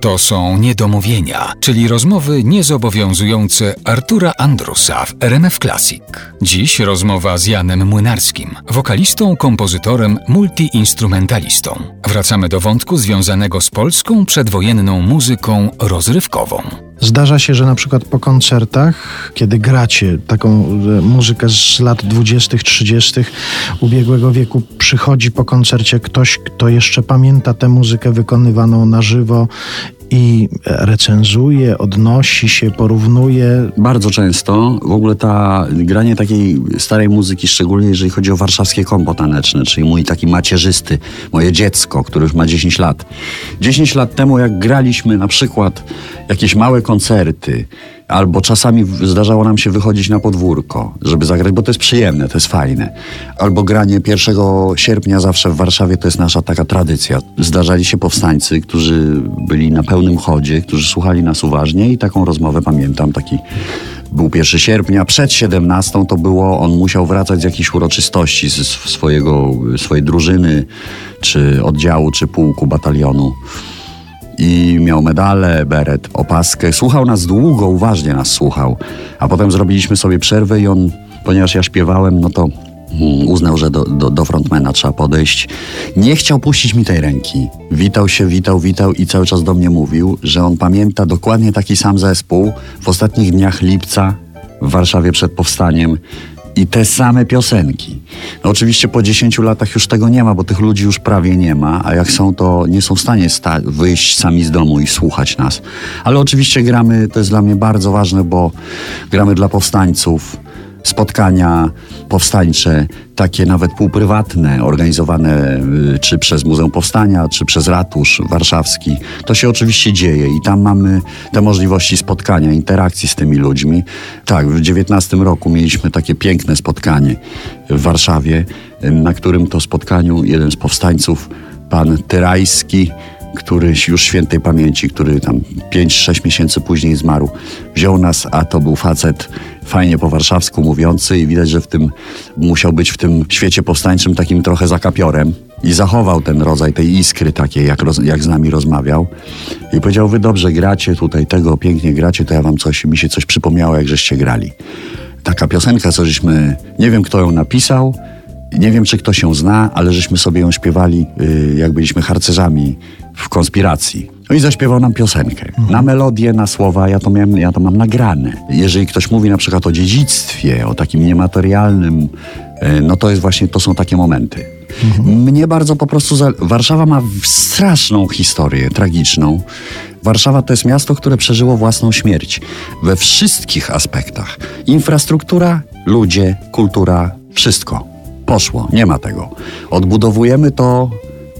To są niedomówienia, czyli rozmowy niezobowiązujące Artura Andrusa w RMF Classic. Dziś rozmowa z Janem Młynarskim, wokalistą, kompozytorem, multiinstrumentalistą. Wracamy do wątku związanego z polską przedwojenną muzyką rozrywkową. Zdarza się, że na przykład po koncertach, kiedy gracie taką e, muzykę z lat 20., 30. ubiegłego wieku, przychodzi po koncercie ktoś, kto jeszcze pamięta tę muzykę wykonywaną na żywo i recenzuje, odnosi się, porównuje. Bardzo często w ogóle ta granie takiej starej muzyki, szczególnie jeżeli chodzi o warszawskie kombo taneczne, czyli mój taki macierzysty, moje dziecko, które już ma 10 lat. 10 lat temu, jak graliśmy na przykład jakieś małe koncerty, albo czasami zdarzało nam się wychodzić na podwórko, żeby zagrać, bo to jest przyjemne, to jest fajne. Albo granie 1 sierpnia zawsze w Warszawie to jest nasza taka tradycja. Zdarzali się powstańcy, którzy byli na pełnym chodzie, którzy słuchali nas uważnie i taką rozmowę pamiętam, taki był 1 sierpnia, przed 17 to było, on musiał wracać z jakiejś uroczystości z swojego, swojej drużyny, czy oddziału, czy pułku, batalionu i miał medale, beret, opaskę. Słuchał nas długo, uważnie nas słuchał. A potem zrobiliśmy sobie przerwę i on, ponieważ ja śpiewałem, no to hmm, uznał, że do, do, do frontmana trzeba podejść. Nie chciał puścić mi tej ręki. Witał się, witał, witał i cały czas do mnie mówił, że on pamięta dokładnie taki sam zespół w ostatnich dniach lipca w Warszawie przed powstaniem i te same piosenki. No oczywiście po 10 latach już tego nie ma, bo tych ludzi już prawie nie ma, a jak są, to nie są w stanie wyjść sami z domu i słuchać nas. Ale oczywiście gramy, to jest dla mnie bardzo ważne, bo gramy dla powstańców spotkania powstańcze, takie nawet półprywatne, organizowane y, czy przez Muzeum Powstania, czy przez Ratusz Warszawski. To się oczywiście dzieje i tam mamy te możliwości spotkania, interakcji z tymi ludźmi. Tak, w 19 roku mieliśmy takie piękne spotkanie w Warszawie, na którym to spotkaniu jeden z powstańców, pan Tyrajski, który już świętej pamięci, który tam 5-6 miesięcy później zmarł, wziął nas, a to był facet fajnie po warszawsku mówiący i widać, że w tym musiał być w tym świecie powstańczym takim trochę zakapiorem i zachował ten rodzaj tej iskry takiej, jak, roz, jak z nami rozmawiał i powiedział, wy dobrze gracie tutaj, tego pięknie gracie, to ja wam coś, mi się coś przypomniało, jak żeście grali. Taka piosenka, co żeśmy, nie wiem kto ją napisał, nie wiem, czy ktoś ją zna, ale żeśmy sobie ją śpiewali, yy, jak byliśmy harcerzami w konspiracji. No i zaśpiewał nam piosenkę. Mhm. Na melodię, na słowa, ja to, miałem, ja to mam nagrane. Jeżeli ktoś mówi na przykład o dziedzictwie, o takim niematerialnym, yy, no to jest właśnie, to są takie momenty. Mhm. Mnie bardzo po prostu. Za... Warszawa ma straszną historię, tragiczną. Warszawa to jest miasto, które przeżyło własną śmierć we wszystkich aspektach. Infrastruktura, ludzie, kultura, wszystko poszło, nie ma tego. Odbudowujemy to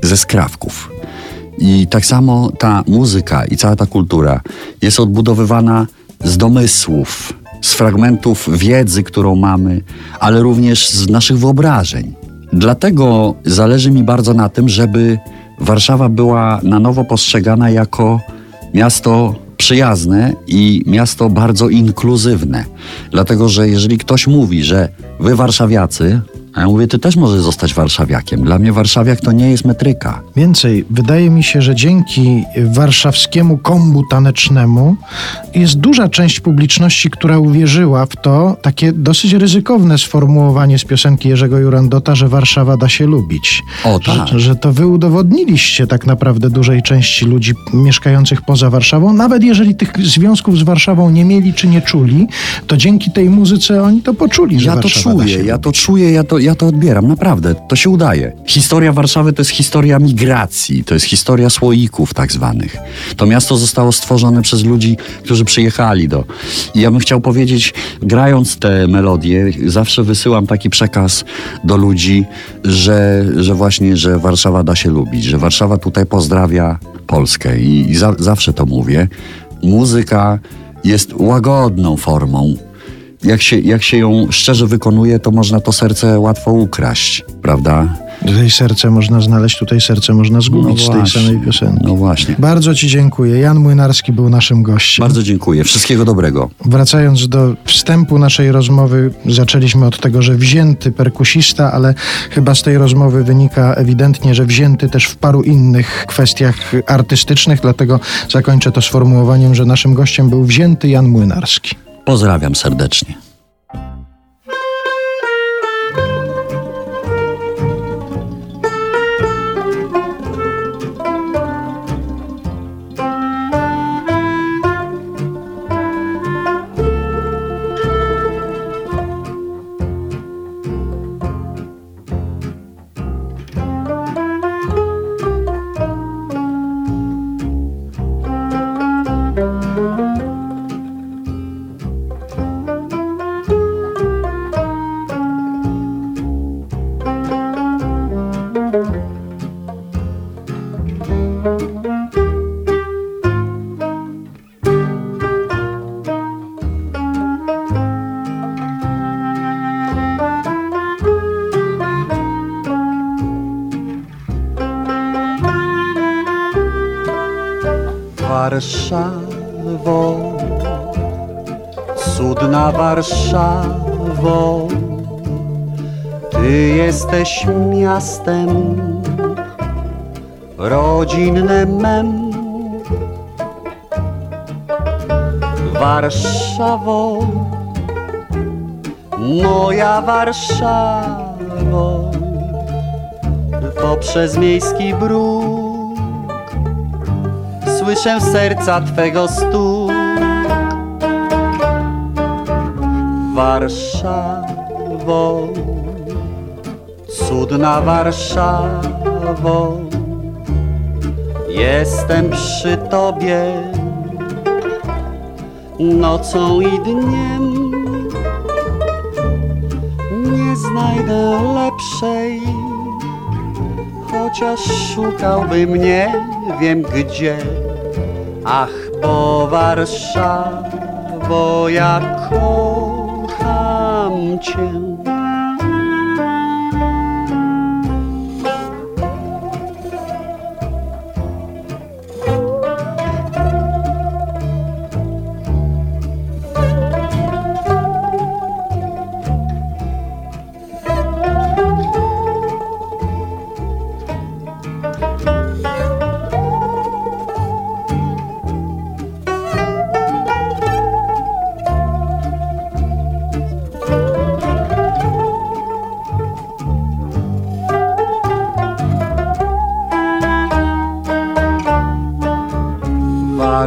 ze skrawków. I tak samo ta muzyka i cała ta kultura jest odbudowywana z domysłów, z fragmentów wiedzy, którą mamy, ale również z naszych wyobrażeń. Dlatego zależy mi bardzo na tym, żeby Warszawa była na nowo postrzegana jako miasto przyjazne i miasto bardzo inkluzywne. Dlatego, że jeżeli ktoś mówi, że wy warszawiacy, a ja mówię, ty też możesz zostać warszawiakiem. Dla mnie warszawiak to nie jest metryka. Więcej, wydaje mi się, że dzięki warszawskiemu kombu tanecznemu jest duża część publiczności, która uwierzyła w to, takie dosyć ryzykowne sformułowanie z piosenki Jerzego Jurandota, że Warszawa da się lubić. O tak. Że, że to wy udowodniliście tak naprawdę dużej części ludzi mieszkających poza Warszawą. Nawet jeżeli tych związków z Warszawą nie mieli czy nie czuli, to dzięki tej muzyce oni to poczuli, że ja Warszawa to czuję, ja to czuję, ja to ja to odbieram, naprawdę. To się udaje. Historia Warszawy to jest historia migracji, to jest historia słoików tak zwanych. To miasto zostało stworzone przez ludzi, którzy przyjechali do... I ja bym chciał powiedzieć, grając te melodie, zawsze wysyłam taki przekaz do ludzi, że, że właśnie, że Warszawa da się lubić, że Warszawa tutaj pozdrawia Polskę i, i za, zawsze to mówię. Muzyka jest łagodną formą jak się, jak się ją szczerze wykonuje, to można to serce łatwo ukraść, prawda? Tutaj serce można znaleźć, tutaj serce można zgubić z tej samej piosenki. No właśnie. Bardzo Ci dziękuję. Jan Młynarski był naszym gościem. Bardzo dziękuję. Wszystkiego dobrego. Wracając do wstępu naszej rozmowy, zaczęliśmy od tego, że wzięty perkusista, ale chyba z tej rozmowy wynika ewidentnie, że wzięty też w paru innych kwestiach artystycznych, dlatego zakończę to sformułowaniem, że naszym gościem był wzięty Jan Młynarski. Pozdrawiam serdecznie. Warszawo, cudna Warszawo, Ty jesteś miastem rodzinnym mem. Warszawo, moja Warszawo, poprzez miejski bruk słyszę serca Twego stuk. Warszawo, cudna Warszawo, jestem przy Tobie nocą i dniem. Nie znajdę lepszej chociaż szukałbym nie wiem gdzie. Ach, bo Warszawo, ja kocham Cię.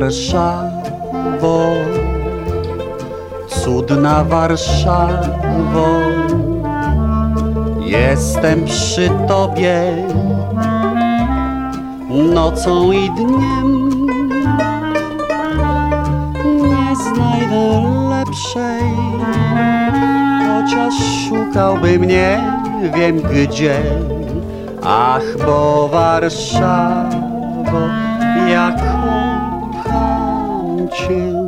Warszawo, cudna Warszawo, jestem przy Tobie nocą i dniem. Nie znajdę lepszej, chociaż szukałbym nie wiem gdzie. Ach, bo Warszawo, jak kocham Cię.